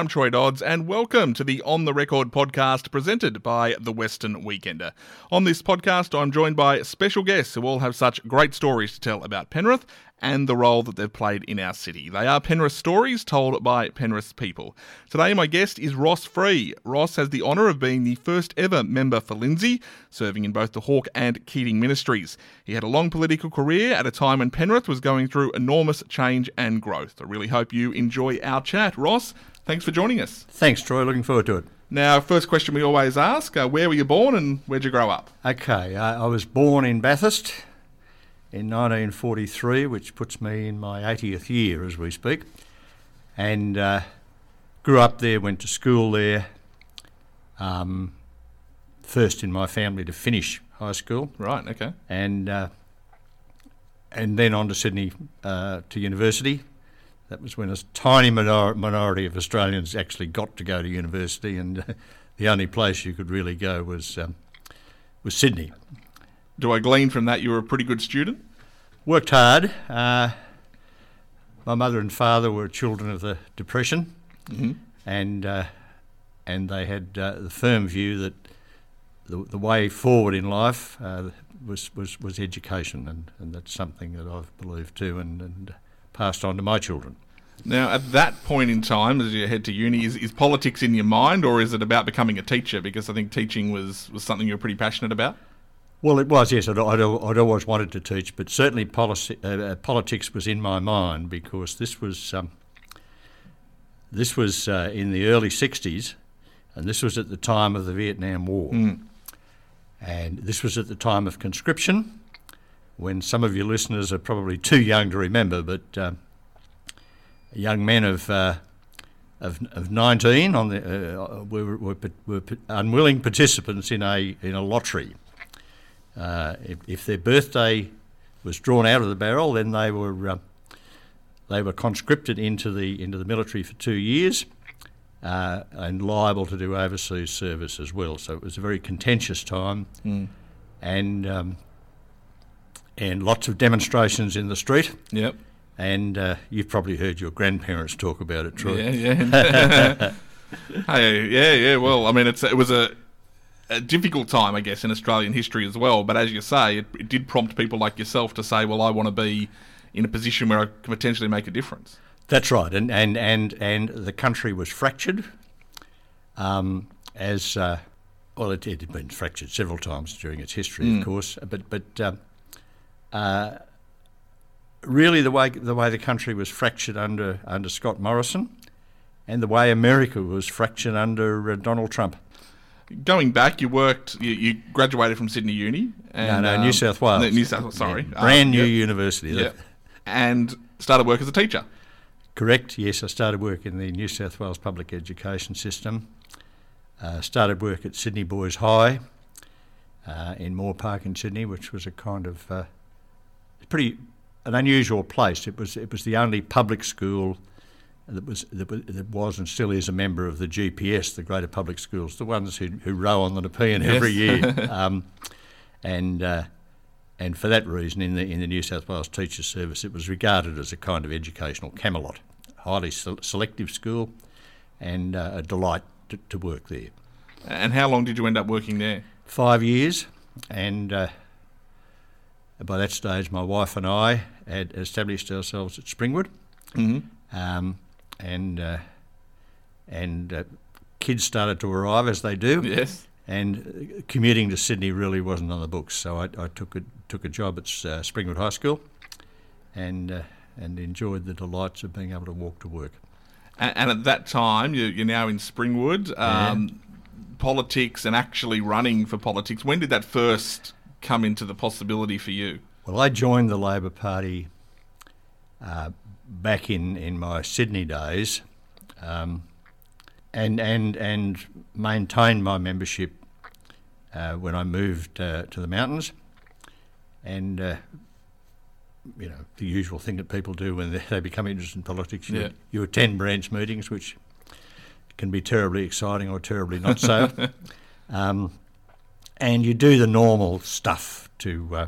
I'm Troy Dodds, and welcome to the On the Record podcast presented by The Western Weekender. On this podcast, I'm joined by special guests who all have such great stories to tell about Penrith and the role that they've played in our city. They are Penrith stories told by Penrith people. Today, my guest is Ross Free. Ross has the honour of being the first ever member for Lindsay, serving in both the Hawke and Keating ministries. He had a long political career at a time when Penrith was going through enormous change and growth. I really hope you enjoy our chat. Ross, thanks for joining us. Thanks, Troy. Looking forward to it. Now, first question we always ask uh, where were you born and where'd you grow up? Okay, uh, I was born in Bathurst in 1943, which puts me in my 80th year as we speak, and uh, grew up there, went to school there. Um, first in my family to finish high school, Right, okay. and uh, and then on to Sydney uh, to university. That was when a tiny minor- minority of Australians actually got to go to university, and the only place you could really go was um, was Sydney. Do I glean from that you were a pretty good student? Worked hard. Uh, my mother and father were children of the Depression, Mhm. and uh, and they had uh, the firm view that the, the way forward in life uh, was, was was education, and, and that's something that I've believed too, and, and passed on to my children. Now, at that point in time, as you head to uni, is, is politics in your mind, or is it about becoming a teacher? Because I think teaching was, was something you were pretty passionate about. Well, it was yes. I'd, I'd, I'd always wanted to teach, but certainly policy, uh, uh, politics was in my mind because this was um, this was uh, in the early '60s, and this was at the time of the Vietnam War, Mm. and this was at the time of conscription, when some of your listeners are probably too young to remember, but um, young men of uh, of, of 19 on the, uh, were, were, were unwilling participants in a in a lottery. Uh, if, if their birthday was drawn out of the barrel, then they were uh, they were conscripted into the into the military for two years uh, and liable to do overseas service as well. So it was a very contentious time, Mm. and um, and lots of demonstrations in the street. Yep. And uh, you've probably heard your grandparents talk about it, Troy. Yeah, yeah. hey, yeah, yeah. Well, I mean, it's it was a, a difficult time, I guess, in Australian history as well. But as you say, it, it did prompt people like yourself to say, "Well, I want to be in a position where I can potentially make a difference." That's right, and and and and the country was fractured, um, as uh, well. It, it had been fractured several times during its history, Mm. of course. But but um, uh, really, the way the way the country was fractured under under Scott Morrison, and the way America was fractured under uh, Donald Trump. Going back, you worked. You, you graduated from Sydney Uni. And, no, no, New um, South Wales. no, New South Wales. Sorry, Yeah, brand Um, new yeah, university. Yeah. And started work as a teacher. Correct. Yes, I started work in the New South Wales public education system. Uh, started work at Sydney Boys High uh, in Moore Park in Sydney, which was a kind of uh, pretty an unusual place. It was it was the only public school that was that was, that was and still is a member of the GPS, the Greater Public Schools, the ones who, who row on the Nepean every year. um, and uh, and for that reason, in the in the New South Wales Teachers Service, it was regarded as a kind of educational Camelot, highly se- selective school, and uh, a delight to, to work there. And how long did you end up working there? Five years, and uh, by that stage, my wife and I had established ourselves at Springwood, Mm-hmm. um, and uh, and uh, kids started to arrive as they do. Yes. and uh, commuting to Sydney really wasn't on the books. So I, I took a took a job at uh, Springwood High School, and uh, and enjoyed the delights of being able to walk to work. And, and at that time, you, you're now in Springwood. Um, Politics and actually running for politics. When did that first come into the possibility for you? Well, I joined the Labor Party uh, back in, in my Sydney days, um, and and and maintained my membership uh, when I moved uh, to the mountains, and. Uh, you know the usual thing that people do when they, they become interested in politics. You, Yeah. you attend branch meetings, which can be terribly exciting or terribly not so, um, and you do the normal stuff to uh,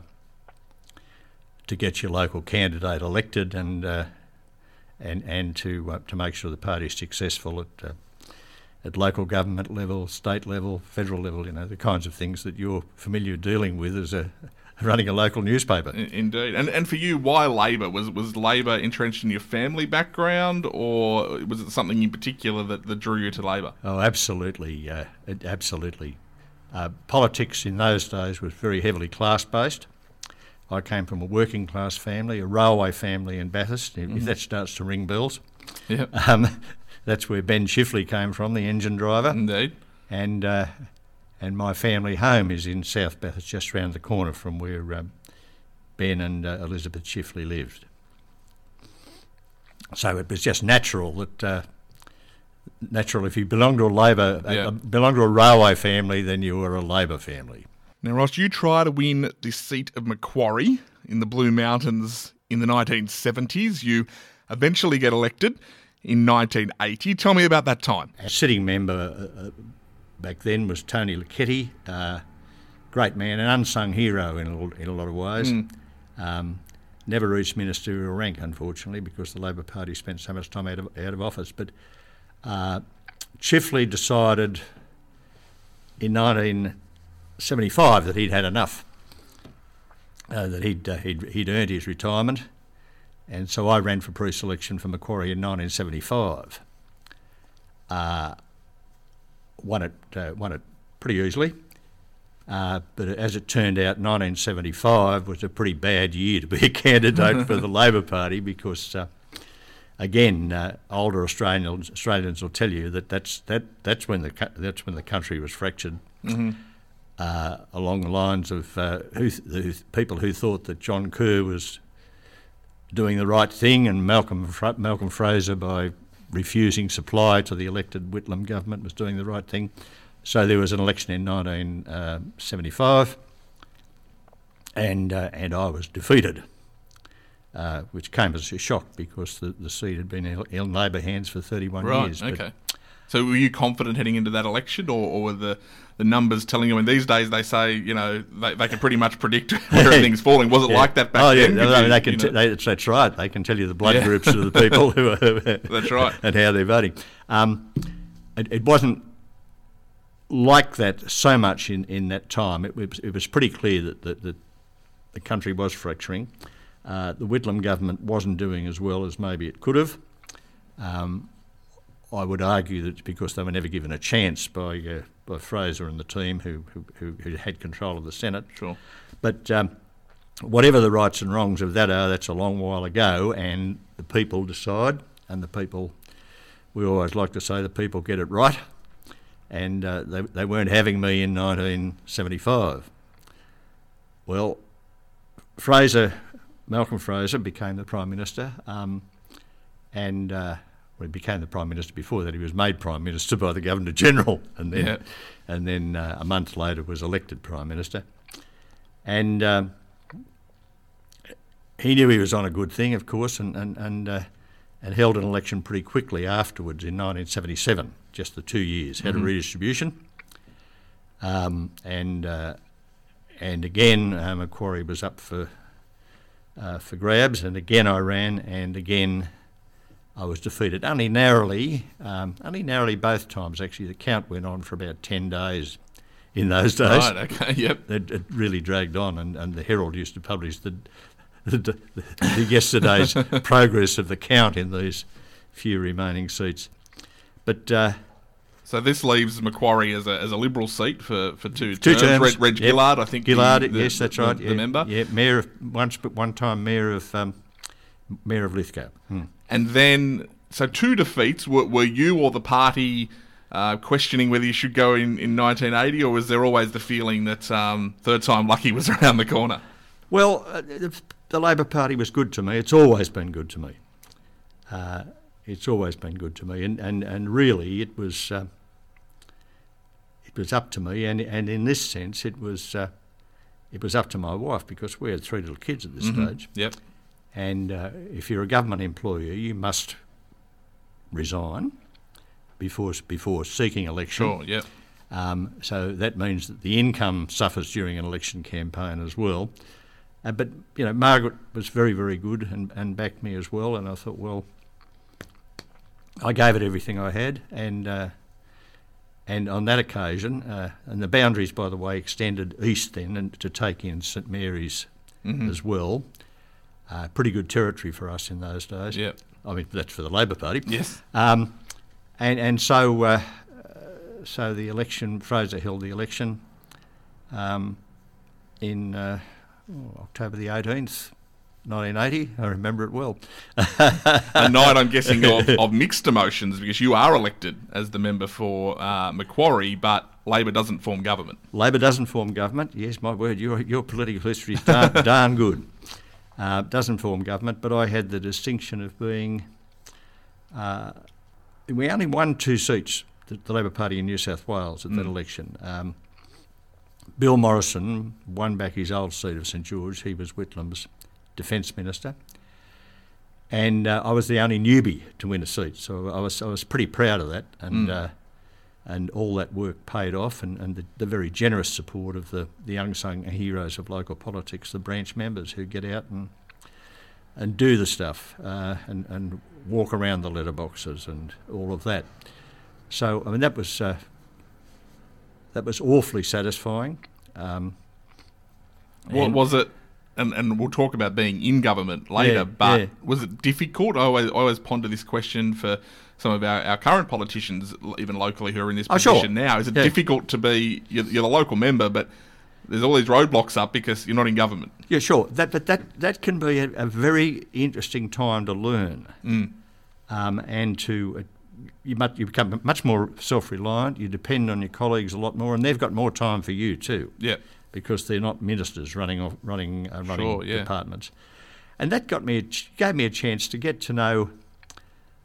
to get your local candidate elected and uh, and and to uh, to make sure the party is successful at uh, at local government level, state level, federal level. You know the kinds of things that you're familiar dealing with as a running a local newspaper. Indeed, and and for you, why Labor? Was was Labor entrenched in your family background, or was it something in particular that, that drew you to Labor? Oh, absolutely, uh, absolutely. Uh, politics in those days was very heavily class based. I came from a working class family, a railway family in Bathurst. If mm-hmm. that starts to ring bells, yep. Um, that's where Ben Chifley came from, the engine driver. Indeed. And uh, and my family home is in South Bathurst, just round the corner from where um, Ben and uh, Elizabeth Chifley lived. So it was just natural that uh, natural if you belong to a Labor, yeah. uh, belong to a railway family, then you were a Labor family. Now, Ross, you try to win the seat of Macquarie in the Blue Mountains in the 1970s. You eventually get elected in 1980. Tell me about that time. A sitting member uh, uh back then was Tony Luchetti, uh, great man, an unsung hero in a, in a lot of ways. Mm. Um, never reached ministerial rank, unfortunately, because the Labor Party spent so much time out of, out of office. But uh, Chifley decided in 1975 that he'd had enough, uh, that he'd, uh, he'd, he'd earned his retirement. And so I ran for pre-selection for Macquarie in 1975. Uh, won it, uh, won it pretty easily. Uh, but as it turned out, 1975 was a pretty bad year to be a candidate for the Labor Party because, uh, again, uh, older Australians Australians will tell you that that's that that's when the that's when the country was fractured. Mm-hmm. Uh, along the lines of uh, who, who, people who thought that John Kerr was doing the right thing and Malcolm Malcolm Fraser by refusing supply to the elected Whitlam government was doing the right thing. So there was an election in 1975, and uh, and I was defeated, uh, which came as a shock because the, the seat had been in Labor hands for 31 right, years. Okay. So were you confident heading into that election, or, or were the, the numbers telling you? I mean, these days they say you know they, they can pretty much predict where everything's falling. Was it yeah. like that back oh, then? Yeah, no, you, they can. T- they, that's right. They can tell you the blood yeah. groups of the people who are. that's right. And how they're voting. Um, it, it, wasn't like that so much in, in that time. It, was, it was pretty clear that, that, that the country was fracturing. Uh, the Whitlam government wasn't doing as well as maybe it could have. Um, I would argue that it's because they were never given a chance by uh, by Fraser and the team who, who, who had control of the Senate. Sure. But um, whatever the rights and wrongs of that are, that's a long while ago, and the people decide, and the people, we always like to say, the people get it right, and uh, they, they weren't having me in 1975. Well, Fraser, Malcolm Fraser became the Prime Minister, um, and uh, well, he became the prime minister before that. He was made prime minister by the governor general, and then, yeah. and then uh, a month later was elected prime minister. And um, he knew he was on a good thing, of course, and and and, uh, and held an election pretty quickly afterwards in 1977, just the two years. Had mm-hmm. a redistribution, um, and uh, and again uh, Macquarie was up for uh, for grabs, and again I ran, and again I was defeated only narrowly, um, only narrowly both times actually. The count went on for about 10 days in those days. Right, okay, yep. It, it really dragged on, and, and the Herald used to publish the, the, the, the yesterday's progress of the count in these few remaining seats. But. Uh, so this leaves Macquarie as a, as a Liberal seat for, for two, two terms. terms. Reg, Reg yep. Gillard, I think. Gillard, the, yes, that's the, right. The, yeah, member. Yeah, mayor of once, but one time mayor of um, mayor of Lithgow. Hmm. And then, so two defeats. Were, were you or the party uh, questioning whether you should go in, in 1980, or was there always the feeling that um, third time lucky was around the corner? Well, uh, the Labor Party was good to me. It's always been good to me. Uh, it's always been good to me, and and, and really, it was uh, it was up to me, and and in this sense, it was uh, it was up to my wife because we had three little kids at this mm-hmm. stage. Yep. And uh, if you're a government employee, you must resign before before seeking election. Sure. Yep. Um, so that means that the income suffers during an election campaign as well. Uh, but you know, Margaret was very, very good and, and backed me as well. And I thought, well, I gave it everything I had, and uh, and on that occasion, uh, and the boundaries, by the way, extended east then and to take in St Mary's Mhm. as well. Uh, pretty good territory for us in those days. Yep. I mean, that's for the Labor Party. Yes. Um, and and so uh, so the election, Fraser held the election um, in uh, oh, October the 18th, 1980. I remember it well. a night, I'm guessing, of, of mixed emotions because you are elected as the member for uh, Macquarie, but Labor doesn't form government. Labor doesn't form government. Yes, my word, your, your political history is darn, darn good. Uh, doesn't form government, but I had the distinction of being. Uh, we only won two seats, the, the Labor Party in New South Wales at that Mm. election. Um, Bill Morrison won back his old seat of St George. He was Whitlam's defence minister. And uh, I was the only newbie to win a seat, so I was I was pretty proud of that. And Mm. uh, and all that work paid off, and, and the, the very generous support of the, the unsung heroes of local politics, the branch members who get out and and do the stuff uh, and, and walk around the letterboxes and all of that. So I mean that was uh, that was awfully satisfying. Um, What was it? And, and we'll talk about being in government later, Yeah, but yeah. was it difficult? I always, I always ponder this question for some of our, our current politicians, even locally, who are in this Oh, sure. position now. Is it Yeah. difficult to be, you're, you're the local member, but there's all these roadblocks up because you're not in government? Yeah, sure. That, but that, that can be a, a very interesting time to learn Mm. um, and to. Uh, you, you become much more self reliant, you depend on your colleagues a lot more, and they've got more time for you too Yeah. Because they're not ministers running off, running, uh, running Sure, yeah. departments. And that got me, gave me a chance to get to know,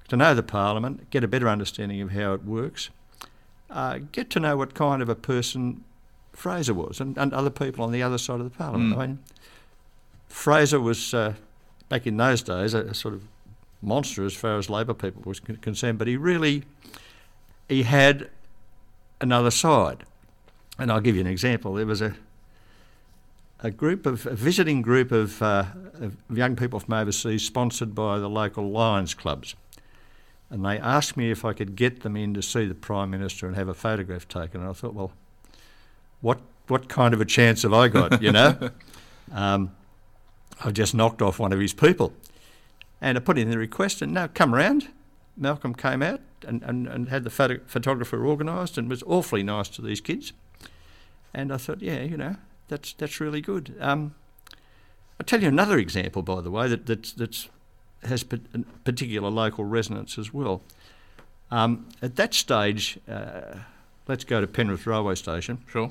to know the Parliament, get a better understanding of how it works, uh, get to know what kind of a person Fraser was, and, and other people on the other side of the Parliament. Mm. I mean, Fraser was uh, back in those days a, a sort of monster as far as Labor people was con- concerned, but he really he had another side. And I'll give you an example. There was a a group of a visiting group of, uh, of young people from overseas, sponsored by the local Lions clubs, and they asked me if I could get them in to see the Prime Minister and have a photograph taken. And I thought, well, what what kind of a chance have I got? You know, um, I've just knocked off one of his people, and I put in the request, and now come round. Malcolm came out and, and, and had the photo- photographer organised and was awfully nice to these kids. And I thought, yeah, you know, that's that's really good. Um, I'll tell you another example, by the way, that that's, that's has a particular local resonance as well. Um, at that stage, uh, let's go to Penrith Railway Station. Sure.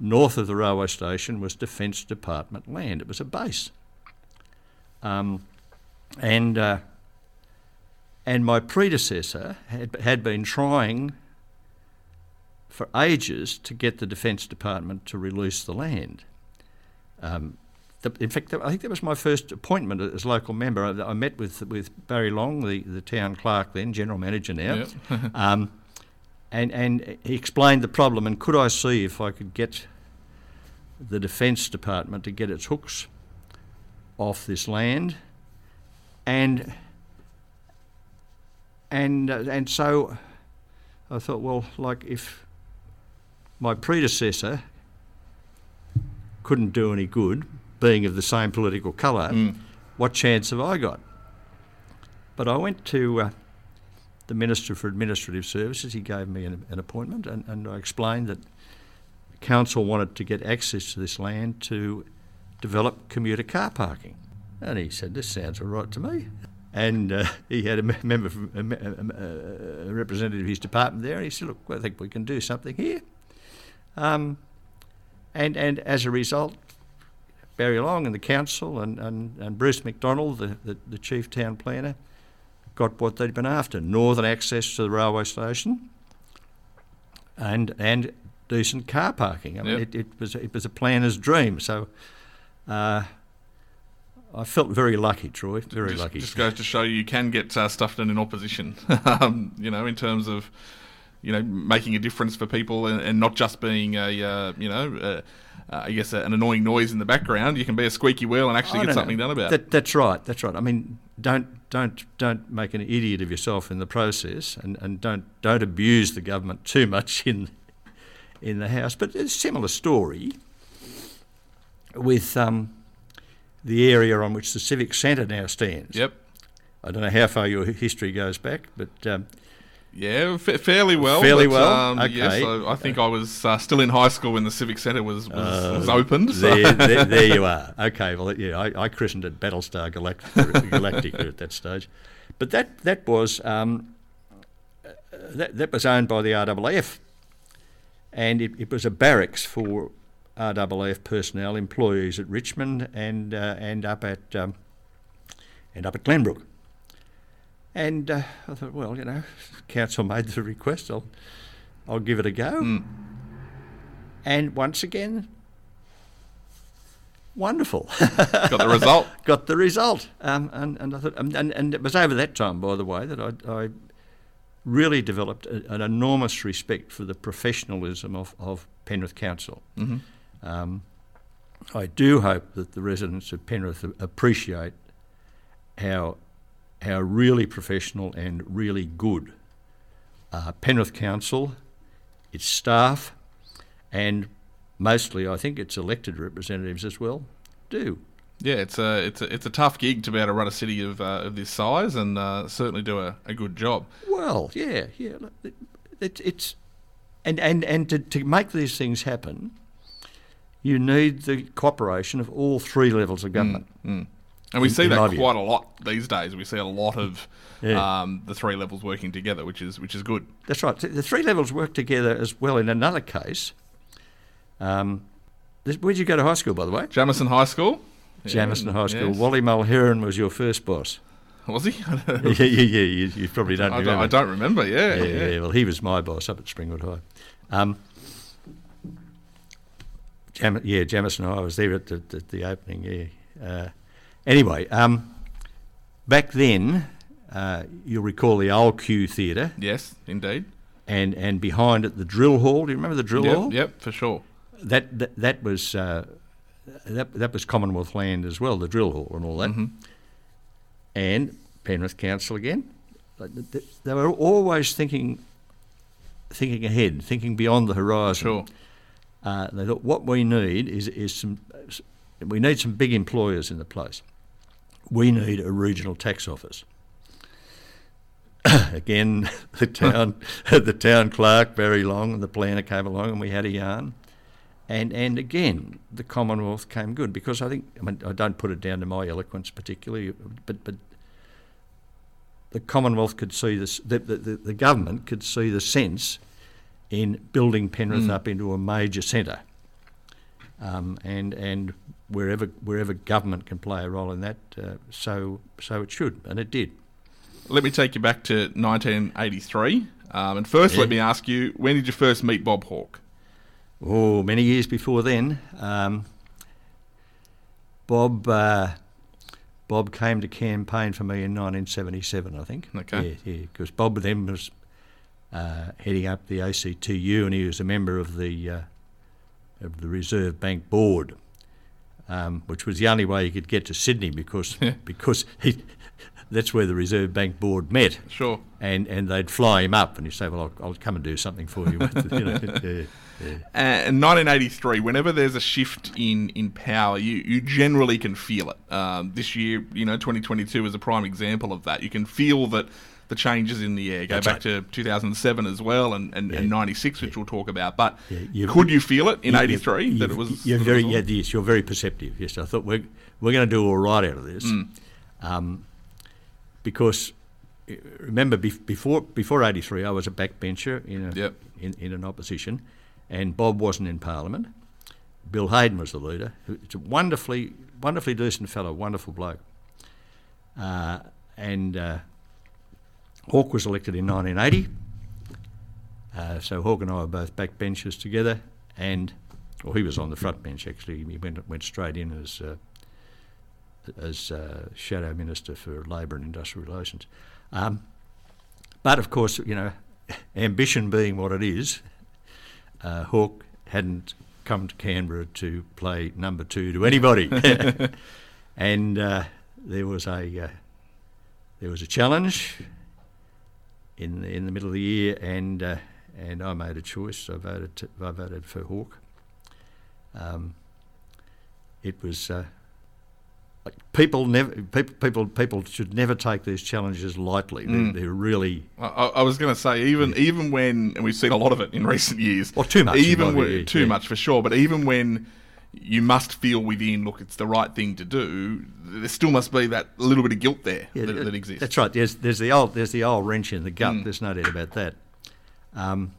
North of the railway station was Defence Department land. It was a base. Um, and uh, and my predecessor had, had been trying for ages to get the Defence Department to release the land. Um, the, in fact, I think that was my first appointment as local member. I, I met with with Barry Long, the, the town clerk then, general manager now, Yep. um, and and he explained the problem. And could I see if I could get the Defence Department to get its hooks off this land, and and uh, and so I thought, well, like if my predecessor couldn't do any good, being of the same political colour, Mm. what chance have I got? But I went to uh, the Minister for Administrative Services. He gave me an, an appointment, and, and I explained that the council wanted to get access to this land to develop commuter car parking. And he said, "This sounds all right to me." And uh, he had a member, from, a, a, a representative of his department there, and he said, "Look, I think we can do something here." Um, and and as a result, Barry Long and the council and, and, and Bruce McDonald, the, the, the chief town planner, got what they'd been after: northern access to the railway station, and and decent car parking. I mean, Yep. it, it was it was a planner's dream. So. Uh, I felt very lucky, Troy. Very just, lucky. Just goes to show you can get uh, stuff done in opposition. um, you know, in terms of you know making a difference for people and, and not just being a uh, you know uh, uh, I guess an annoying noise in the background. You can be a squeaky wheel and actually Oh, get something done about it. That's right. That's right. I mean, don't don't don't make an idiot of yourself in the process, and, and don't don't abuse the government too much in in the house. But it's a similar story with um, the area on which the civic centre now stands. Yep. I don't know how far your history goes back, but um, Yeah, fa- fairly well. Fairly but, well? Um, Okay. Yes, I, I think I was uh, still in high school when the Civic Centre was was, Uh, was opened. So. there, there, there you are. Okay, well, yeah, I, I christened it Battlestar Galactica, Galactica at that stage, but that that was um, uh, that, that was owned by the RAAF, and it, it was a barracks for RAAF personnel, employees at Richmond and uh, and up at um, and up at Glenbrook. And uh, I thought, well, you know, council made the request. I'll I'll give it a go. Hmm. And once again, wonderful. Got the result. Got the result. Um, and, and I thought, and, and, it was over that time, by the way, that I, I really developed a, an enormous respect for the professionalism of, of Penrith Council. Mhm. Um, I do hope that the residents of Penrith appreciate how how really professional and really good uh, Penrith Council, its staff, and mostly I think its elected representatives as well do. Yeah, it's a it's a it's a tough gig to be able to run a city of uh, of this size and uh, certainly do a, a good job. Well, yeah, yeah. It, it, it's and and and to, to make these things happen, you need the cooperation of all three levels of government. Mm. And we In- see in that quite a lot these days. We see a lot of Yeah. um, the three levels working together, which is which is good. That's right. The three levels work together as well. In another case, um, this, where'd you go to high school, by the way? Jamison High School. Jamison High School. yes. Wally Mulheron was your first boss. Was he? yeah, yeah, yeah. You, you probably don't I, remember. don't, I don't remember. Yeah, yeah, yeah. yeah, Well, he was my boss up at Springwood High. Um, Jam- yeah, Jamison High. I was there at the, the, the opening. Yeah. Uh, anyway, um, back then, uh, you'll recall the old Q Theatre, Yes, indeed. and and behind it the drill hall. Do you remember the drill Yep, hall? yep, for sure. That, that that was uh, that that was Commonwealth land as well. The drill hall and all that, Mhm. and Penrith Council again. Like, th- th- They were always thinking thinking ahead, thinking beyond the horizon. Sure. Uh, they thought what we need is is some we need some big employers in the place. We need a regional tax office. Again, the town the town clerk Barry Long and the planner came along and we had a yarn. And and again the Commonwealth came good because I think I mean I don't put it down to my eloquence particularly, but but the Commonwealth could see this the, the, the, the government could see the sense in building Penrith Mm. up into a major centre. Um, and and wherever wherever government can play a role in that, uh, so so it should, and it did. Let me take you back to 1983. Um, and first, Yeah. let me ask you, when did you first meet Bob Hawke? Oh, many years before then, um, Bob uh, Bob came to campaign for me in 1977, I think. Okay. Yeah, yeah, because Bob then was uh, heading up the ACTU, and he was a member of the uh, of the Reserve Bank Board, um, which was the only way he could get to Sydney because because he. That's where the Reserve Bank Board met, Sure. and, and they'd fly him up, and he'd say, "Well, I'll, I'll come and do something for you." you know, yeah, yeah. Uh, in 1983, whenever there's a shift in, in power, you, you generally can feel it. Um, this year, you know, 2022 is a prime example of that. You can feel that the changes in the air. Go That's back right. to 2007 as well and, and, Yeah. and 96, which we'll talk about. But Yeah, could you feel it in You- 83 you- that it was. You're very, yeah, yes, you're very perceptive. Yes, I thought we're we're going to do all right out of this, Mm. um, because uh, remember before before '83, I was a backbencher in a, Yep. in, in an opposition, and Bob wasn't in Parliament. Bill Hayden was the leader. It's a wonderfully wonderfully decent fellow, wonderful bloke, uh, and. Uh, Hawke was elected in 1980. Uh, so Hawke and I were both backbenchers together, and well, he was on the front bench actually. He went went straight in as uh, as uh, shadow minister for Labor and Industrial Relations. Um, but of course, you know, ambition being what it is, uh, Hawke hadn't come to Canberra to play number two to anybody, and uh, there was a uh, there was a challenge in the, in the middle of the year, and uh, and I made a choice. I voted I voted for Hawke. Um, it was uh, people never people people people should never take these challenges lightly. They're, they're really I, I was going to say even even when and we've seen a lot of it in recent years. Well, too much, Even when- view, too yeah. much for sure. But even when you must feel within, look, it's the right thing to do. There still must be that little bit of guilt there Yeah, that, that- that exists. That's right. There's there's the old there's the old wrench in the gut. Mm. There's no doubt about that. Um,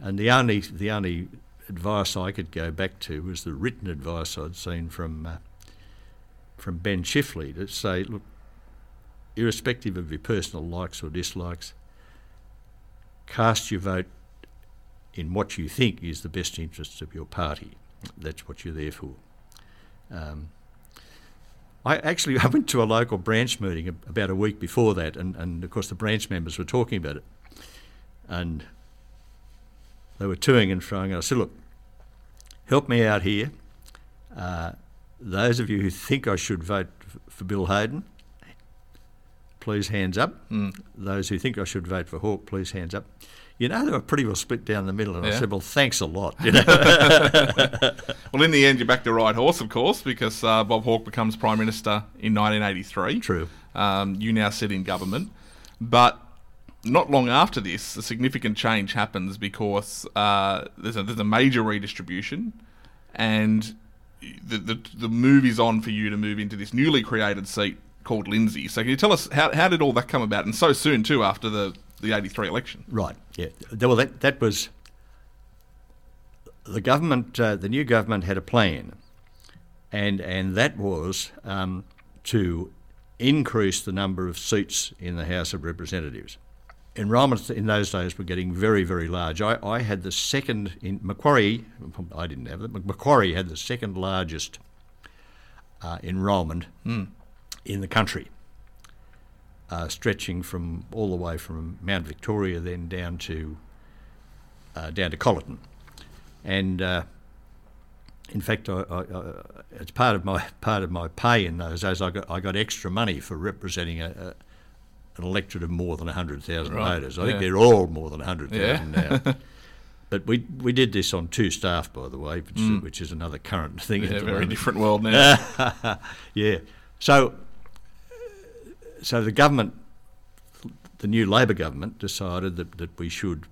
and the only the only advice I could go back to was the written advice I'd seen from uh, from Ben Chifley to say, look, irrespective of your personal likes or dislikes, cast your vote in what you think is the best interests of your party. That's what you're there for. Um, I actually I went to a local branch meeting about a week before that, and, and of course the branch members were talking about it, and they were toing and froing. And I said, "Look, help me out here. Uh, those of you who think I should vote for Bill Hayden, please hands up. Mm. Those who think I should vote for Hawke, please hands up." You know, they were pretty well split down the middle, and I said, "Well, thanks a lot." You know, Well, in the end, you backed the right horse, of course, because uh, Bob Hawke becomes Prime Minister in 1983. true. Um, you now sit in government. But not long after this, a significant change happens because uh, there's, a, there's a major redistribution and the, the, the move is on for you to move into this newly created seat called Lindsay. So can you tell us how, how did all that come about? And so soon, too, after the, the 83 election. Right. Yeah. Well, that that was the government. Uh, the new government had a plan, and and that was um, to increase the number of seats in the House of Representatives. Enrolments in those days were getting very, very large. I, I had the second in Macquarie. I didn't have it. Macquarie had the second largest uh, enrolment in the country uh, stretching from all the way from Mount Victoria then down to uh, down to Colyton, and uh, in fact, I, I, I, it's part of my part of my pay in those days. I got I got extra money for representing a, a, an electorate of more than hundred thousand Right, voters. I think they're all more than hundred Yeah. now. But we we did this on two staff, by the way, which, which is another current thing. Yeah, very different world now. yeah. So, so the government, the new Labor government, decided that, that we should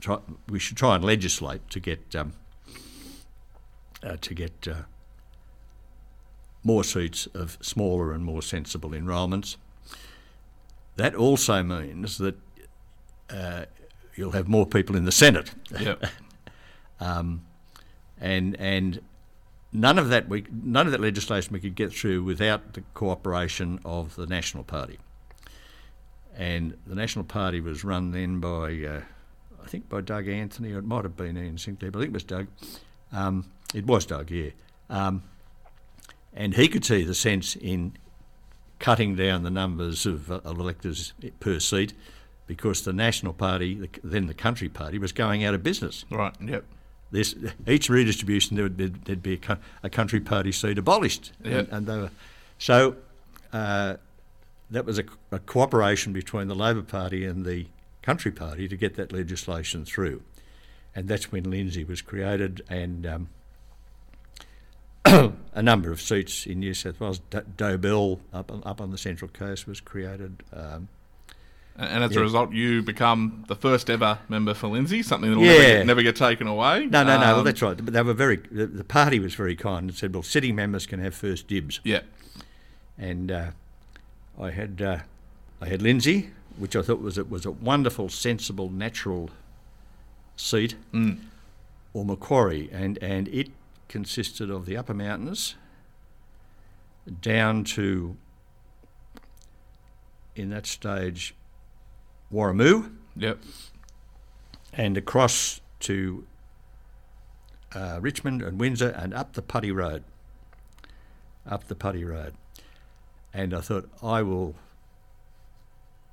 try we should try and legislate to get um, uh, to get uh, more seats of smaller and more sensible enrolments. That also means that uh, you'll have more people in the Senate yep. um, and and none of that we none of that legislation we could get through without the cooperation of the National Party. And the National Party was run then by uh, I think by Doug Anthony, or it might have been Ian Sinclair, but I think it was Doug. Um, it was Doug, yeah. Um, and he could see the sense in cutting down the numbers of, uh, of electors per seat because the National Party, the, then the Country Party, was going out of business. Right, yep. This each redistribution there would be, there'd be a, a country party seat abolished, Yeah. and, and they were, so uh, that was a, a cooperation between the Labor Party and the Country Party to get that legislation through, and that's when Lindsay was created, and um, a number of seats in New South Wales. Do- Dobell up on, up on the Central Coast was created. Um, And, as Yeah. a result, you become the first ever member for Lindsay, something that will Yeah. never, get, never get taken away. no, no, no. well, Um, that's right. But they were very. The, the party was very kind and said, "Well, sitting members can have first dibs." Yeah, and uh, I had uh, I had Lindsay, which I thought was a, was a wonderful, sensible, natural seat, Mm. or Macquarie, and and it consisted of the Upper Mountains down to in that stage Warrimoo yep. and across to uh, Richmond and Windsor and up the Putty Road. Up the Putty Road. And I thought, I will.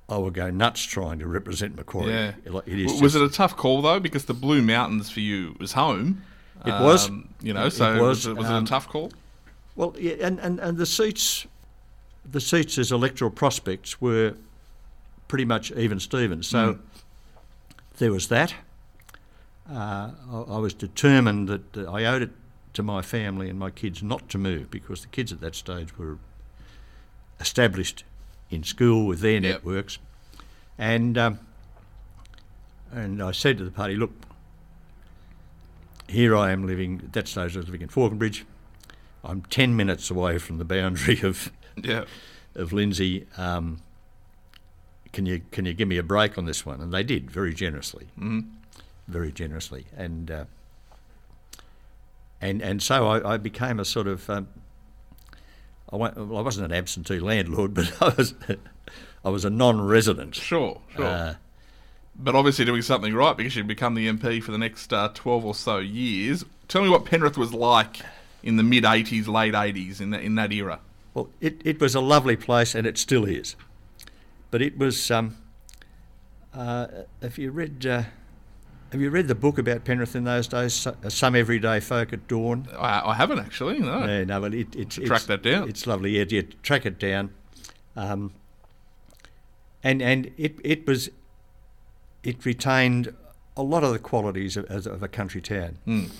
I will go nuts trying to represent Macquarie. Yeah. It is was just- it a tough call though? Because the Blue Mountains for you was home. It was. Um, you know, It- so it was, was, it, was it um, a tough call? Well, yeah, and, and, and the seats the seats as electoral prospects were pretty much even Stevens. So there was that. Uh, I, I was determined that uh, I owed it to my family and my kids not to move because the kids at that stage were established in school with their Yep. networks. And um, and I said to the party, look, here I am living, at that stage I was living in Falconbridge. I'm 10 minutes away from the boundary of, Yeah. of Lindsay. Um, can you can you give me a break on this one? And they did very generously, Mhm. very generously, and uh, and and so I, I became a sort of um, I, wa- well, I wasn't an absentee landlord, but I was I was a non-resident. Sure, sure. Uh, but obviously doing something right because you'd become the MP for the next uh, 12 or so years. Tell me what Penrith was like in the mid 80s, late 80s, in, that in that era. Well, it, it was a lovely place, and it still is. But it was. Um, uh, have you read? Uh, have you read the book about Penrith in those days? Uh, Some everyday folk and Dawn. I, I haven't actually, no. Yeah, no, well, it, it's Track that down. It's lovely. Yeah, yeah track it down. Um, and and it it was. It retained a lot of the qualities of, as- of a country town. Mm.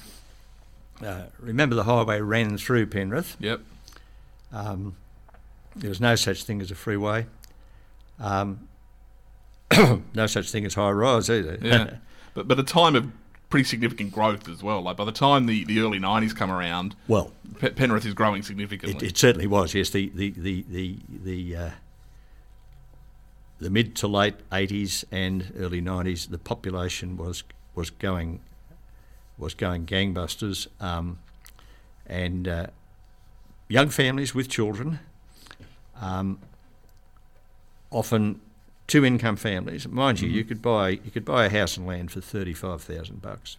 Uh, remember, the highway ran through Penrith. Yep. Um, there was no such thing as a freeway. Um, no such thing as high rise either. Yeah. but but a time of pretty significant growth as well. Like by the time the, the early 90s come around, well, Pe- Penrith is growing it, significantly. it certainly was. Yes, the the the the the, uh, the mid to late eighties and early nineties, the population was was going was going gangbusters, um, and uh, young families with children, um, often two income families. Mind you, you could buy you could buy a house and land for thirty five thousand bucks.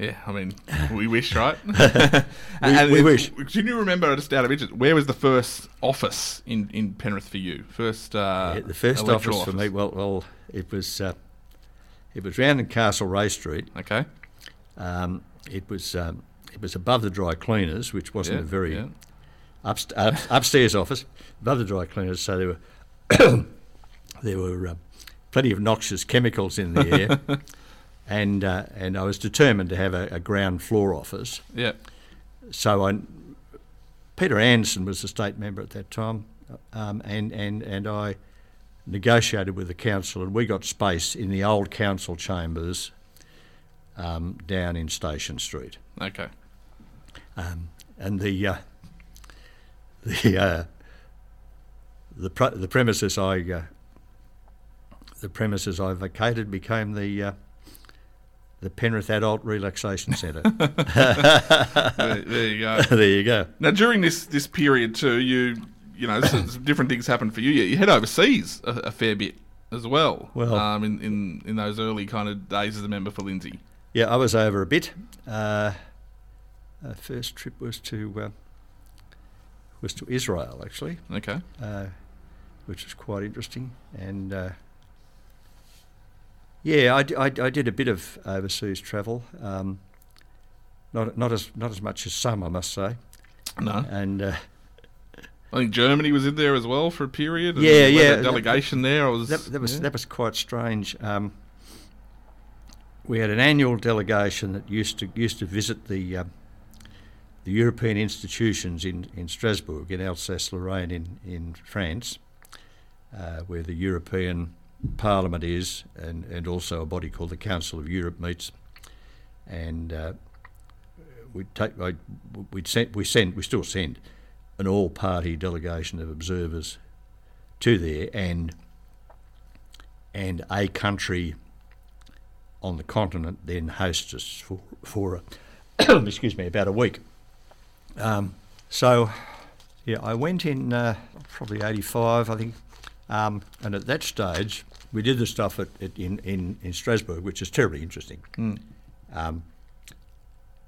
Yeah, I mean, we wish, right? We- we wish. Can you remember, just out of interest, where was the first office in, in Penrith for you? First, uh, Yeah, the first electoral office for me, well, well, it was uh, it was round in Castlereagh Street. Okay. Um, it was um, it was above the dry cleaners, which wasn't Yeah, a very yeah. upst- up, upstairs office above the dry cleaners. So there were there were uh, plenty of noxious chemicals in the air, and uh, and I was determined to have a, a ground floor office. Yeah. So I, Peter Anderson was the state member at that time, um, and and and I negotiated with the council, and we got space in the old council chambers um, down in Station Street, Okay. um, and the uh, the uh, the pre- the premises I uh, the premises I vacated became the uh, the Penrith Adult Relaxation Centre. there, there you go. there you go. Now, during this this period too, you you know, different things happened for you. You head overseas a, a fair bit as well. Well- um, in, in in those early kind of days as a member for Lindsay. Yeah, I was over a bit. Uh, our first trip was to uh, was to Israel actually, Okay. uh, which was quite interesting. And uh, yeah, I I did a bit of overseas travel. Um, not not as not as much as some, I must say. No, And uh, I think Germany was in there as well for a period. Yeah, yeah, that that- delegation there. I was that, that was yeah. that was quite strange. Um, we had an annual delegation that used to used to visit the um, the European institutions in, in Strasbourg, in Alsace-Lorraine, in in France, uh, where the European Parliament is, and, and also a body called the Council of Europe meets, and uh, we take I, we'd sent we send we still send an all-party delegation of observers to there, and and a country on the continent then hosts us for for a, excuse me about a week. Um, so yeah, I went in uh, probably '85, I think, um, and at that stage we did the stuff at, at in, in in Strasbourg, which is terribly interesting. Mm. Um,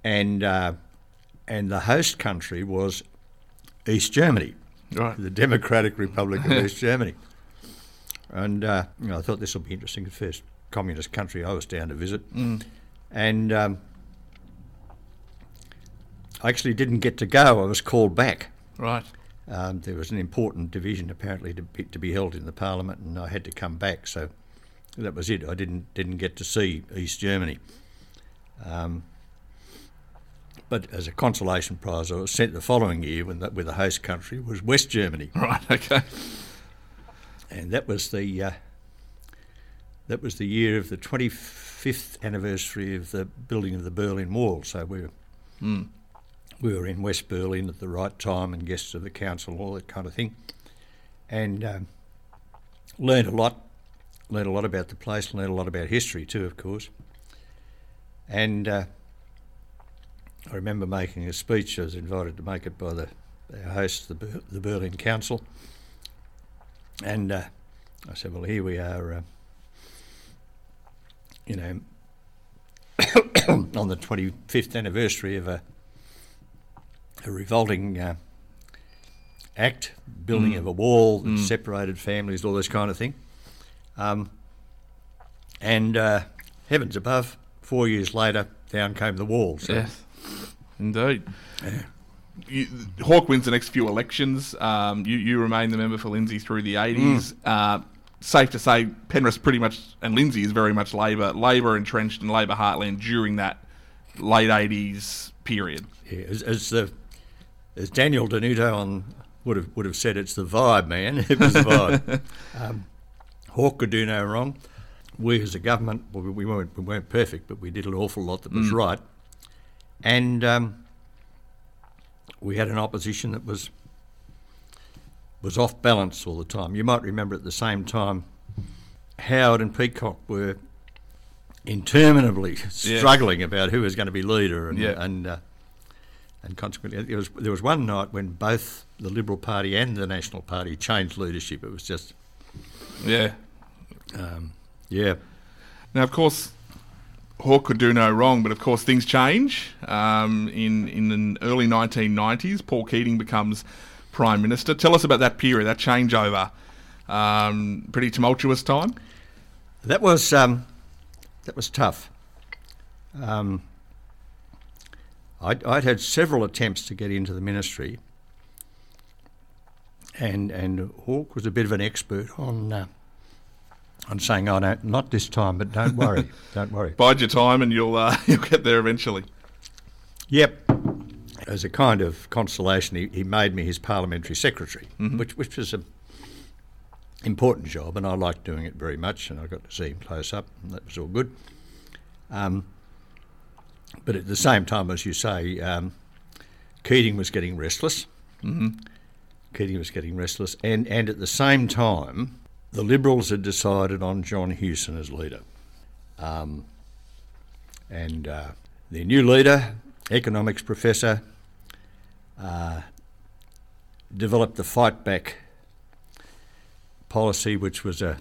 and uh, and the host country was East Germany right. the Democratic Republic of East Germany. And uh, you know, I thought this will be interesting. The first communist country I was down to visit, Mm. and um, I actually didn't get to go. I was called back, Right. Um, there was an important division apparently to be, to be held in the parliament, and I had to come back. So that was it. I didn't didn't get to see East Germany. Um, but as a consolation prize, I was sent the following year when the, with the host country was West Germany. Right. Okay. And that was the uh, that was the year of the 25th anniversary of the building of the Berlin Wall. So we were Mm. We were in West Berlin at the right time and guests of the council, all that kind of thing, and um, learned a lot. Learned a lot about the place. Learned a lot about history too, of course. And uh, I remember making a speech. I was invited to make it by the our host, the, Ber- the Berlin Council, and uh, I said, "Well, here we are." Uh, you know, on the 25th anniversary of a, a revolting uh, act, building Mm. of a wall that Mm. separated families, all this kind of thing. Um, and uh, heavens above, four years later, down came the wall. So, Yes. Indeed. Yeah. You, Hawke wins the next few elections. Um, you, you remain the member for Lindsay through the 80s. Uh, safe to say, Penrith pretty much, and Lindsay is very much Labor, Labor entrenched in Labor heartland during that late 80s period. yeah, as, as, the, as Daniel Denuto on would have would have said, it's the vibe, man. It was the vibe. um, Hawke could do no wrong. We as a government, well, we weren't we weren't perfect, but we did an awful lot that was Mm. right, and um, we had an opposition that was was off balance all the time. You might remember at the same time, Howard and Peacock were interminably struggling about who was going to be leader, and Yeah. and uh, and consequently, there was there was one night when both the Liberal Party and the National Party changed leadership. It was just, Yeah. um, yeah, Now, of course, Hawke could do no wrong, but of course things change. Um, in in the early 1990s, Paul Keating becomes prime minister. Tell us about that period, that changeover. Um, pretty tumultuous time. that was um, that was tough. Um, I'd, I'd had several attempts to get into the ministry, and and Hawke was a bit of an expert on. Uh, on saying, "Oh no, not this time, but don't worry, don't worry." Bide your time, and you'll uh, you'll get there eventually. Yep. As a kind of consolation, he, he made me his parliamentary secretary, Mhm. which which was a important job, and I liked doing it very much, and I got to see him close up, and that was all good. Um, but at the same time, as you say, um, Keating was getting restless. hmm Keating was getting restless, and, and at the same time, the Liberals had decided on John Hewson as leader. Um, and uh, their new leader, economics professor, uh, developed the fight back policy, which was a,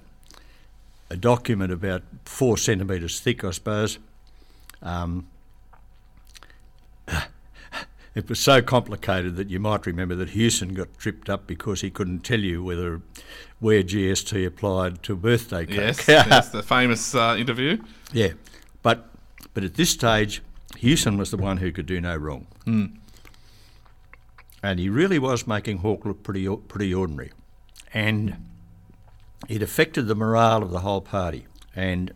a document about four centimetres thick, I suppose. Um, it was so complicated that you might remember that Hewson got tripped up because he couldn't tell you whether where GST applied to birthday cake. Yes, yes, the famous uh, interview. yeah, but but at this stage, Hewson was the one who could do no wrong, Mm. and he really was making Hawke look pretty pretty ordinary, and it affected the morale of the whole party. And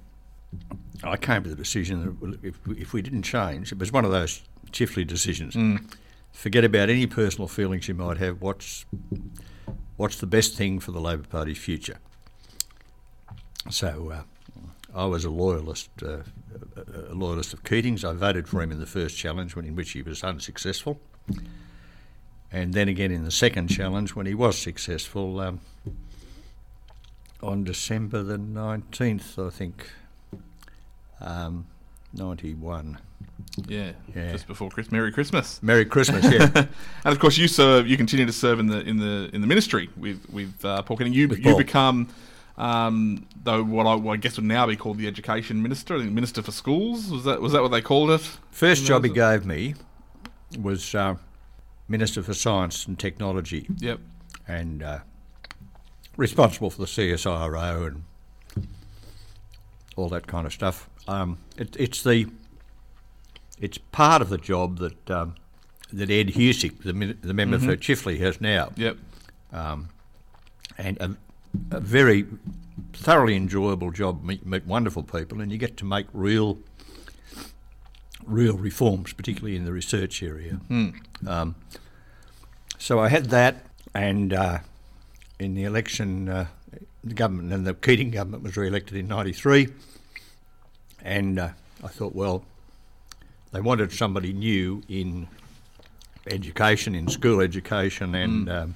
I came to the decision that if if we didn't change, it was one of those Chifley decisions. Mm. Forget about any personal feelings you might have. What's what's the best thing for the Labor Party's future? So uh, I was a loyalist, uh, a- a loyalist of Keating's. I voted for him in the first challenge, when in which he was unsuccessful, and then again in the second challenge when he was successful um, on December the nineteenth, I think, um, ninety-one. Yeah, Yeah. just before Christmas. Merry Christmas. Merry Christmas, yeah. and of course, you serve. You continue to serve in the in the in the ministry with with uh, Paul Keating. You With you Paul. become, um, though what I, what I guess would now be called the education minister, the minister for schools. Was that was that what they called it? First job he gave me was uh, Minister for Science and Technology Yep. and uh, responsible for the CSIRO and all that kind of stuff. Um, it, it's the it's part of the job that um, that Ed Husic, the, the member for Chifley, has now. Yep. um, and a, a very thoroughly enjoyable job. Meet, meet wonderful people, and you get to make real, real reforms, particularly in the research area. Um, so I had that, and uh, in the election, uh, the government and the Keating government was re-elected in '93, and uh, I thought, well, they wanted somebody new in education, in school education, and um,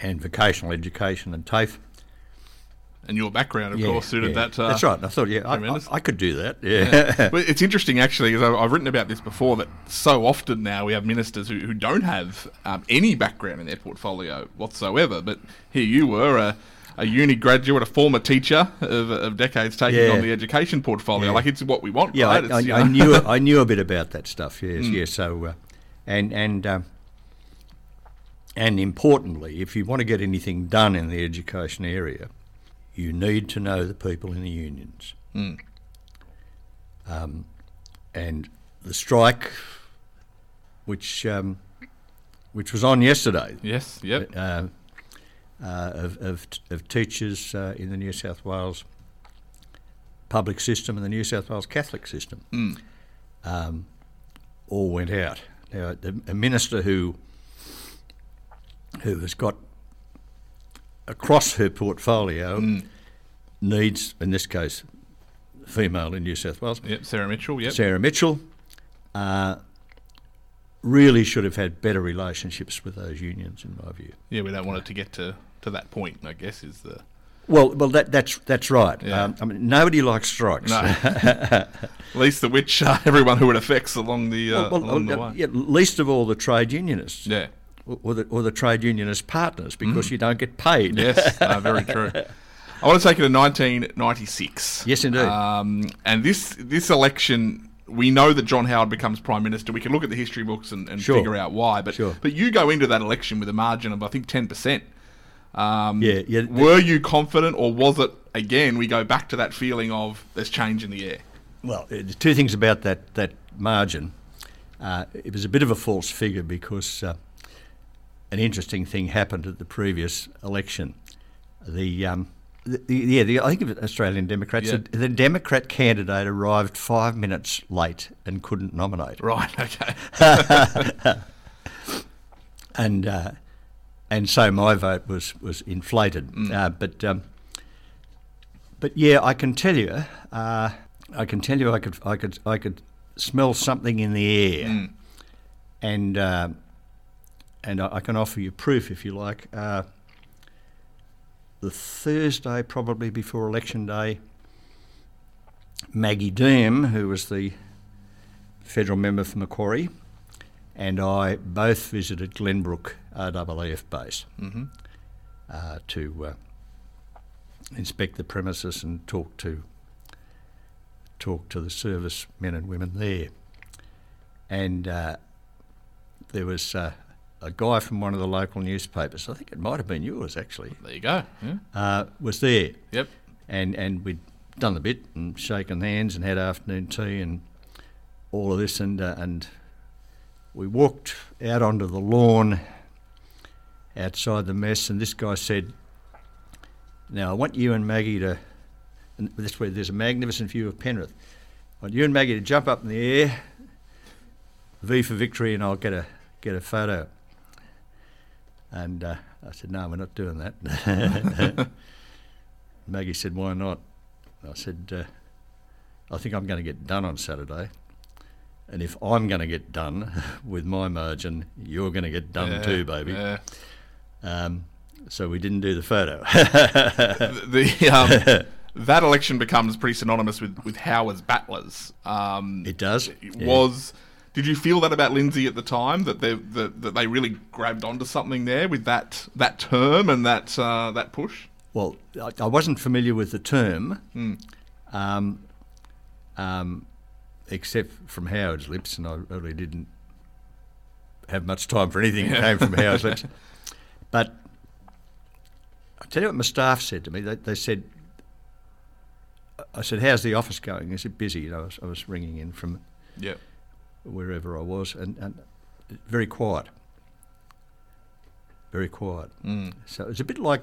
and vocational education and TAFE. And your background, of Yeah, course, suited yeah. that. Uh, That's right. I thought, yeah, I, I. I could do that. Yeah. But it's interesting, actually, because I've written about this before, that so often now we have ministers who, who don't have um, any background in their portfolio whatsoever. But here you were, a, a uni graduate, a former teacher of, of decades taking Yeah. on the education portfolio. Yeah. Like, it's what we want, Yeah, right? I, I, I knew I knew a bit about that stuff. Yes, Mm. yes. So, uh, and and um, and importantly, if you want to get anything done in the education area, you need to know the people in the unions. Mm. Um, and the strike, which um, which was on yesterday, Yes, yep. uh, of, of, of teachers uh, in the New South Wales public system and the New South Wales Catholic system Mm. um, all went out. Now, the, a minister who who has got across her portfolio Mm. needs, in this case, female in New South Wales, Yep, Sarah Mitchell, yep. Sarah Mitchell, uh, really should have had better relationships with those unions, in my view. Yeah, we don't want it to get to, to that point, I guess, is the... Well, well, that, that's that's right. Yeah. Um, I mean, nobody likes strikes. No. At least the which uh, everyone who it affects along the, uh, Well, well, along the uh, way. yeah, least of all the trade unionists, Yeah. or, the, or the trade unionist partners, because you don't get paid. Mm. Yes, no, very true. I want to take you to 1996. Yes, indeed. Um, and this this election, we know that John Howard becomes prime minister. We can look at the history books and, and Sure. figure out why. But Sure. but you go into that election with a margin of I think 10 percent. Um, Yeah, yeah, Were you confident, or was it again? We go back to that feeling of there's change in the air. Well, uh, there's two things about that that margin. Uh, it was a bit of a false figure because uh, an interesting thing happened at the previous election. The, um, the, the yeah, the, I think was Australian Democrats. Yeah. The, the Democrat candidate arrived five minutes late and couldn't nominate. Right. Okay. and uh, and so my vote was was inflated. Uh, but um, but yeah, I can tell you, uh, I can tell you, I could I could I could smell something in the air, and uh, and I, I can offer you proof if you like. Uh, the Thursday, probably before election day, Maggie Deahm, who was the federal member for Macquarie, and I both visited Glenbrook RAAF base hmm uh, to uh, inspect the premises and talk to talk to the service men and women there. And uh, there was uh, a guy from one of the local newspapers, I think it might have been yours actually, There you go. Yeah. uh, was there, Yep. and and we'd done the bit and shaken hands and had afternoon tea and all of this and uh, and we walked out onto the lawn outside the mess and this guy said now I want you and Maggie to and this way there's a magnificent view of Penrith. I want you and Maggie to jump up in the air V for victory and I'll get a get a photo. And uh, I said no we're not doing that. Maggie said, "Why not?" I said, uh, "I think I'm going to get done on Saturday, and if I'm going to get done with my margin, you're going to get done Yeah, too, baby." Yeah. Um, so we didn't do the photo. the, the um, that election becomes pretty synonymous with with Howard's battlers. Um, it does. it yeah. was. Did you feel that about Lindsay at the time that they that, that they really grabbed onto something there with that that term and that uh, that push? Well, I, I wasn't familiar with the term, Hmm. um, um, except from Howard's lips, and I really didn't have much time for anything that came from Howard's lips. But I tell you what my staff said to me. They, they said, I said, "How's the office going? Is it busy?" You know, I was, I was ringing in from Yep. wherever I was, and, and very quiet. very quiet. Mm. So it's a bit like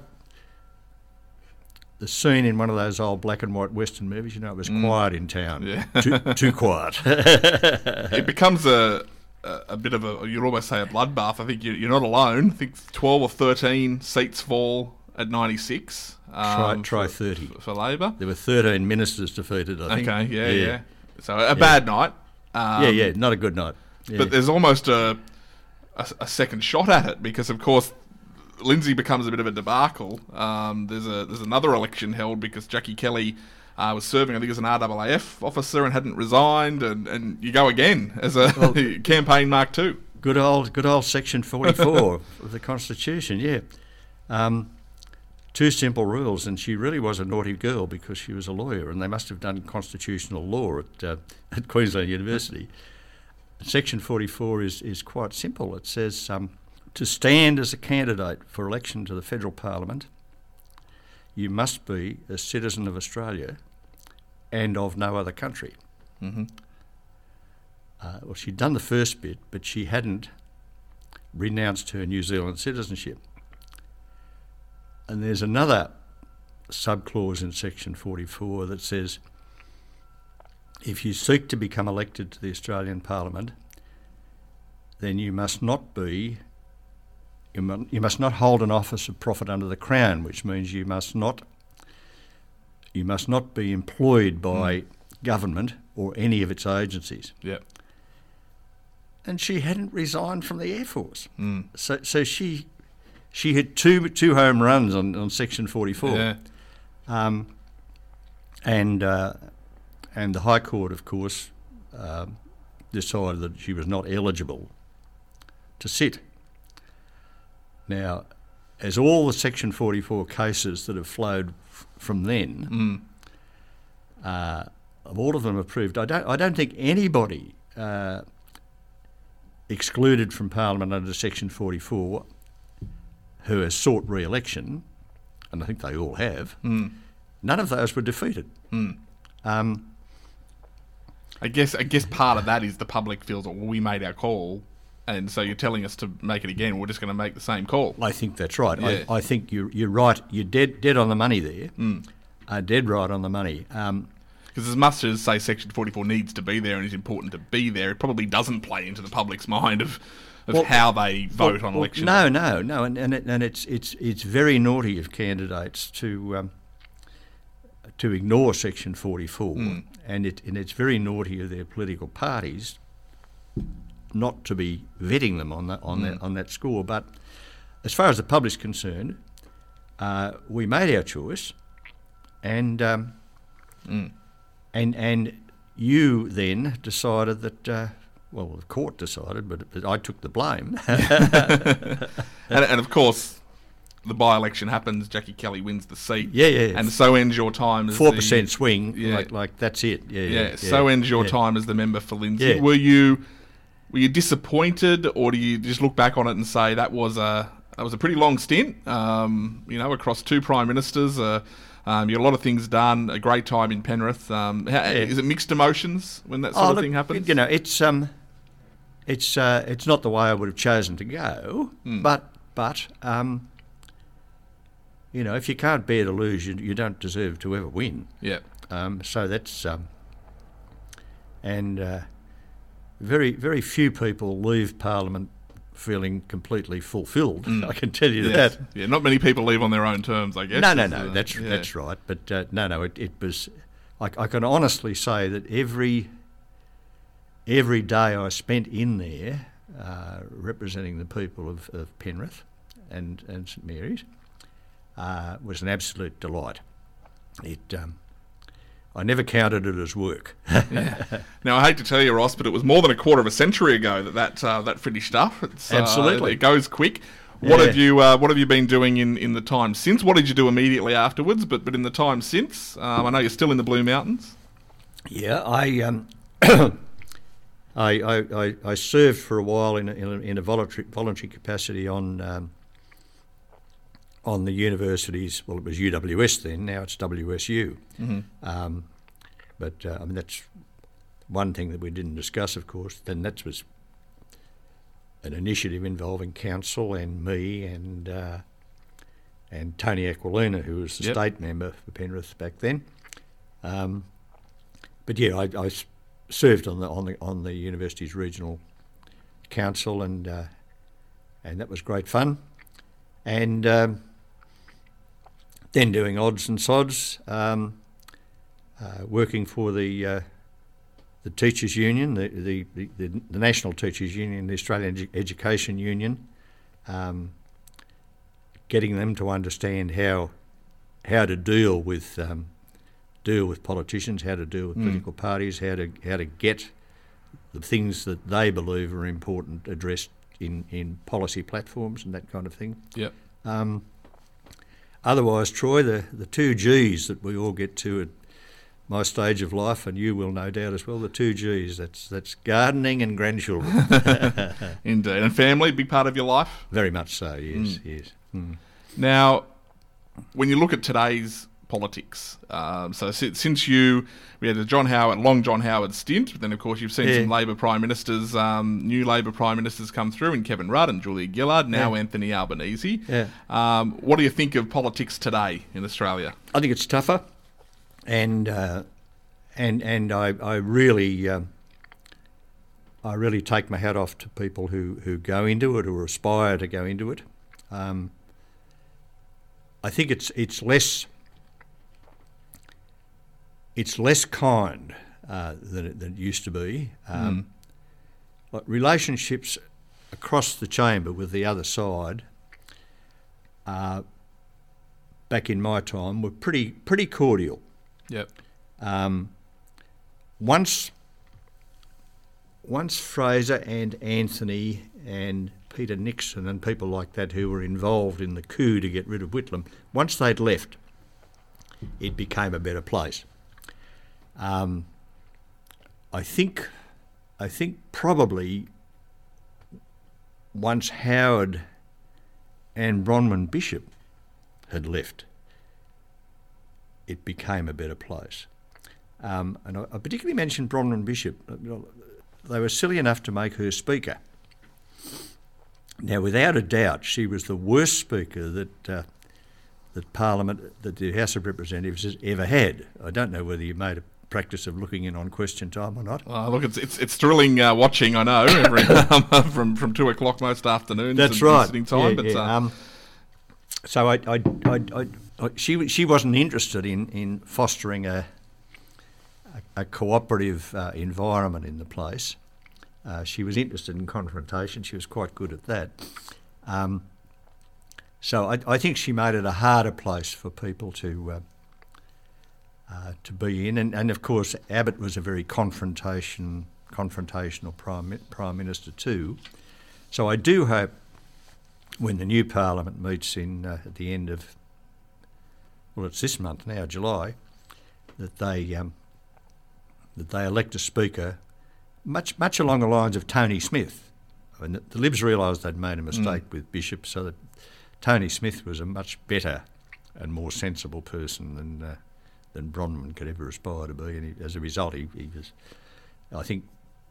the scene in one of those old black and white Western movies. You know, it was quiet in town. Yeah. too, too quiet. it becomes a, a bit of a you'd almost say a bloodbath. I think you, you're not alone. I think twelve or thirteen seats fall at ninety six. try Um, try for, 30. for Labor. There were 13 ministers defeated, I think. Okay, yeah, yeah, yeah. So a bad night. Um, yeah, yeah, not a good night. Yeah. But there's almost a, a a second shot at it because, of course, Lindsay becomes a bit of a debacle. Um, there's a there's another election held because Jackie Kelly uh, was serving, I think, as an RAAF officer and hadn't resigned, and, and you go again as a campaign mark two. Good old, good old Section 44 of the Constitution, yeah. Um, two simple rules, and she really was a naughty girl because she was a lawyer, and they must have done constitutional law at, uh, at Queensland University. Section 44 is, is quite simple. It says um, to stand as a candidate for election to the federal parliament, you must be a citizen of Australia and of no other country. Uh, well, she'd done the first bit, but she hadn't renounced her New Zealand citizenship. And there's another subclause in section 44 that says if you seek to become elected to the Australian Parliament, then you must not be, you, you must not hold an office of profit under the Crown, which means you must not, you must not be employed by government or any of its agencies Yeah. and she hadn't resigned from the Air Force. So, so she she hit two two home runs on, on Section 44. Yeah. Um, and uh, and the High Court, of course, um, decided that she was not eligible to sit. Now, as all the Section 44 cases that have flowed f- from then, uh, of all of them approved, I don't I don't think anybody. Uh, excluded from Parliament under Section 44 who has sought re election, and I think they all have, none of those were defeated. Um, I guess I guess part of that is the public feels that well, we made our call, and so you're telling us to make it again. We're just going to make the same call. I think that's right. Yeah. I, I think you're, you're right. You're dead, dead on the money there. Uh, dead right on the money. Um, Because as much as say Section 44 needs to be there and is important to be there, it probably doesn't play into the public's mind of, of Well- how they vote on well, election. No, no, no, and and, it, and it's it's it's very naughty of candidates to um, to ignore Section 44, and it and it's very naughty of their political parties not to be vetting them on that on that on that score. But as far as the public's concerned, uh, we made our choice, and um, and and you then decided that. Uh, well, the court decided, but, but I took the blame. and, and of course, the by-election happens. Jackie Kelly wins the seat. Yeah, yeah. And so ends your time as four percent swing, Yeah. like like that's it. Yeah, Yeah, yeah. so ends your time as the member for Lindsay. Were you were you disappointed, or do you just look back on it and say that was a that was a pretty long stint? Um, you know, across two prime ministers. Uh, um, you had a lot of things done. A great time in Penrith. Um, how, Is it mixed emotions when that sort Oh, of look, thing happens? You know, it's um, it's uh, it's not the way I would have chosen to go, Hmm. but but um, you know, if you can't bear to lose, you, you don't deserve to ever win. yeah. Um, so that's um, and uh, very very few people leave Parliament feeling completely fulfilled. I can tell you. Yes. that. Yeah, not many people leave on their own terms, I guess. No, no, no. That's yeah. that's right. But uh, no, no. It, it was. I, I can honestly say that every every day I spent in there uh, representing the people of, of Penrith and and St Mary's uh, was an absolute delight. It. Um, I never counted it as work. Now, I hate to tell you, Ross, but it was more than a quarter of a century ago that that, uh, that finished up. It's, uh, Absolutely. it goes quick. What Yeah. have you uh, What have you been doing in, in the time since? What did you do immediately afterwards? But but in the time since, um, I know you're still in the Blue Mountains. Yeah, I um, I, I, I, I served for a while in a, in a, in a voluntary, voluntary capacity on um, on the universities. Well, it was UWS then. Now it's WSU. Um, but uh, I mean that's one thing that we didn't discuss, of course. Then that was an initiative involving council and me and uh, and Tony Aquilina, who was the Yep. state member for Penrith back then. Um, but yeah, I served on the on the on the university's regional council, and uh, and that was great fun. And um, then doing odds and sods, um, uh, working for the uh, the teachers' union, the, the, the, the, national teachers' union, the Australian Edu- Education Union, um, getting them to understand how how to deal with um, deal with politicians, how to deal with Mm. political parties, how to how to get the things that they believe are important addressed in, in policy platforms and that kind of thing. Yep. Um, otherwise, Troy, the, the two G's that we all get to at my stage of life, and you will no doubt as well, the two G's, that's, that's gardening and grandchildren. Indeed. And family, big part of your life? Very much so, yes, yes. Mm. Now, when you look at today's politics, um, so since you, we had a John Howard, long John Howard stint, but then of course you've seen Yeah. some Labor prime ministers, um, new Labor prime ministers come through, in Kevin Rudd and Julia Gillard, now Yeah. Anthony Albanese. Yeah. Um, what do you think of politics today in Australia? I think it's tougher, and uh, and and I I really um, I really take my hat off to people who, who go into it or aspire to go into it. Um, I think it's it's less it's less kind uh, than, it, than it used to be. Um, like relationships across the chamber with the other side. Uh, back in my time were pretty pretty cordial. Yep. Um, once once Fraser and Anthony and Peter Nixon and people like that who were involved in the coup to get rid of Whitlam, once they'd left, it became a better place. Um, I think, I think probably once Howard and Bronwyn Bishop had left, it became a better place. Um, and I, I particularly mentioned Bronwyn Bishop. They were silly enough to make her speaker. Now, without a doubt, she was the worst speaker that uh, that Parliament, that the House of Representatives has ever had. I don't know whether you made a practice of looking in on question time or not. Uh, look, it's it's, it's thrilling uh, watching. I know every, um, from from two o'clock most afternoons. That's and, right. and Sitting time, Yeah, but yeah. uh, Um, so I, I, I, I, she she wasn't interested in, in fostering a a, a cooperative uh, environment in the place. Uh, she was interested in confrontation. She was quite good at that. Um, so I, I think she made it a harder place for people to uh, to be in, and, and of course Abbott was a very confrontation confrontational prime prime minister too. So I do hope when the new parliament meets in uh, at the end of well, it's this month now, July, that they um, that they elect a speaker, much much along the lines of Tony Smith. I mean, the, the Libs realised they'd made a mistake with Bishop, so that Tony Smith was a much better and more sensible person than uh, than Bronwyn could ever aspire to be, and he, as a result, he, he was, I think,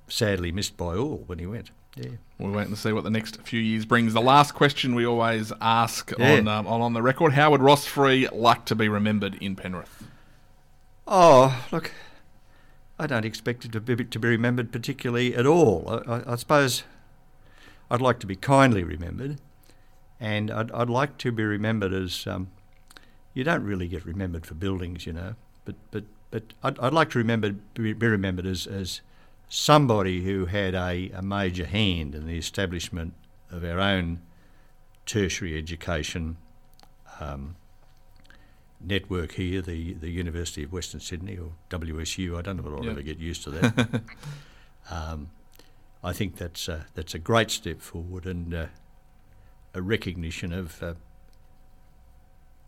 sadly missed by all when he went. Yeah. We'll wait and see what the next few years brings. The last question we always ask Yeah. on, um, on on the record: How would Ross Free like to be remembered in Penrith? Oh, look, I don't expect it to be, to be remembered particularly at all. I, I, I suppose I'd like to be kindly remembered, and I'd, I'd like to be remembered as um, you don't really get remembered for buildings, you know, but but but I'd, I'd like to remember be, be remembered as as somebody who had a, a major hand in the establishment of our own tertiary education. Um, network here, the, the University of Western Sydney or WSU. I don't know if I'll Yep. ever get used to that. um, I think that's a, that's a great step forward and uh, a recognition of uh,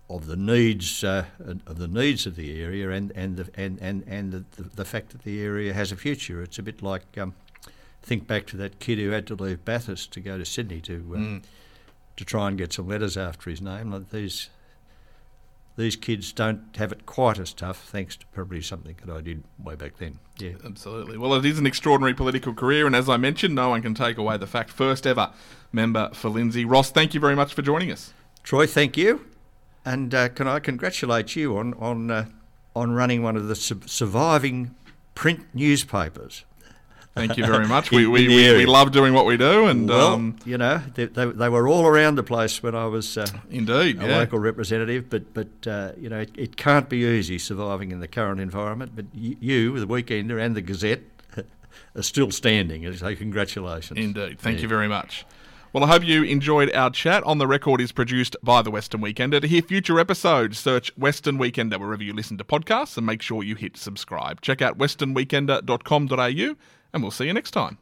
of the needs uh, of the needs of the area and and the, and and and the, the, fact that the area has a future. It's a bit like um, think back to that kid who had to leave Bathurst to go to Sydney to uh, Mm. to try and get some letters after his name. Like these these kids don't have it quite as tough, thanks to probably something that I did way back then. Yeah. Absolutely. Well, it is an extraordinary political career, and as I mentioned, no one can take away the fact first ever member for Lindsay. Ross, thank you very much for joining us. Troy, thank you. And uh, can I congratulate you on, on, uh, on running one of the su- surviving print newspapers? Thank you very much. we, we, we, we, love doing what we do, and well, um, you know they, they, they, were all around the place when I was uh, indeed a yeah. local representative. But but uh, you know it, it, can't be easy surviving in the current environment. But you, the Weekender, and the Gazette are still standing. So congratulations. Indeed. Thank yeah. you very much. Well, I hope you enjoyed our chat. On the Record is produced by the Western Weekender. To hear future episodes, search Western Weekender wherever you listen to podcasts and make sure you hit subscribe. Check out westernweekender.com.au and we'll see you next time.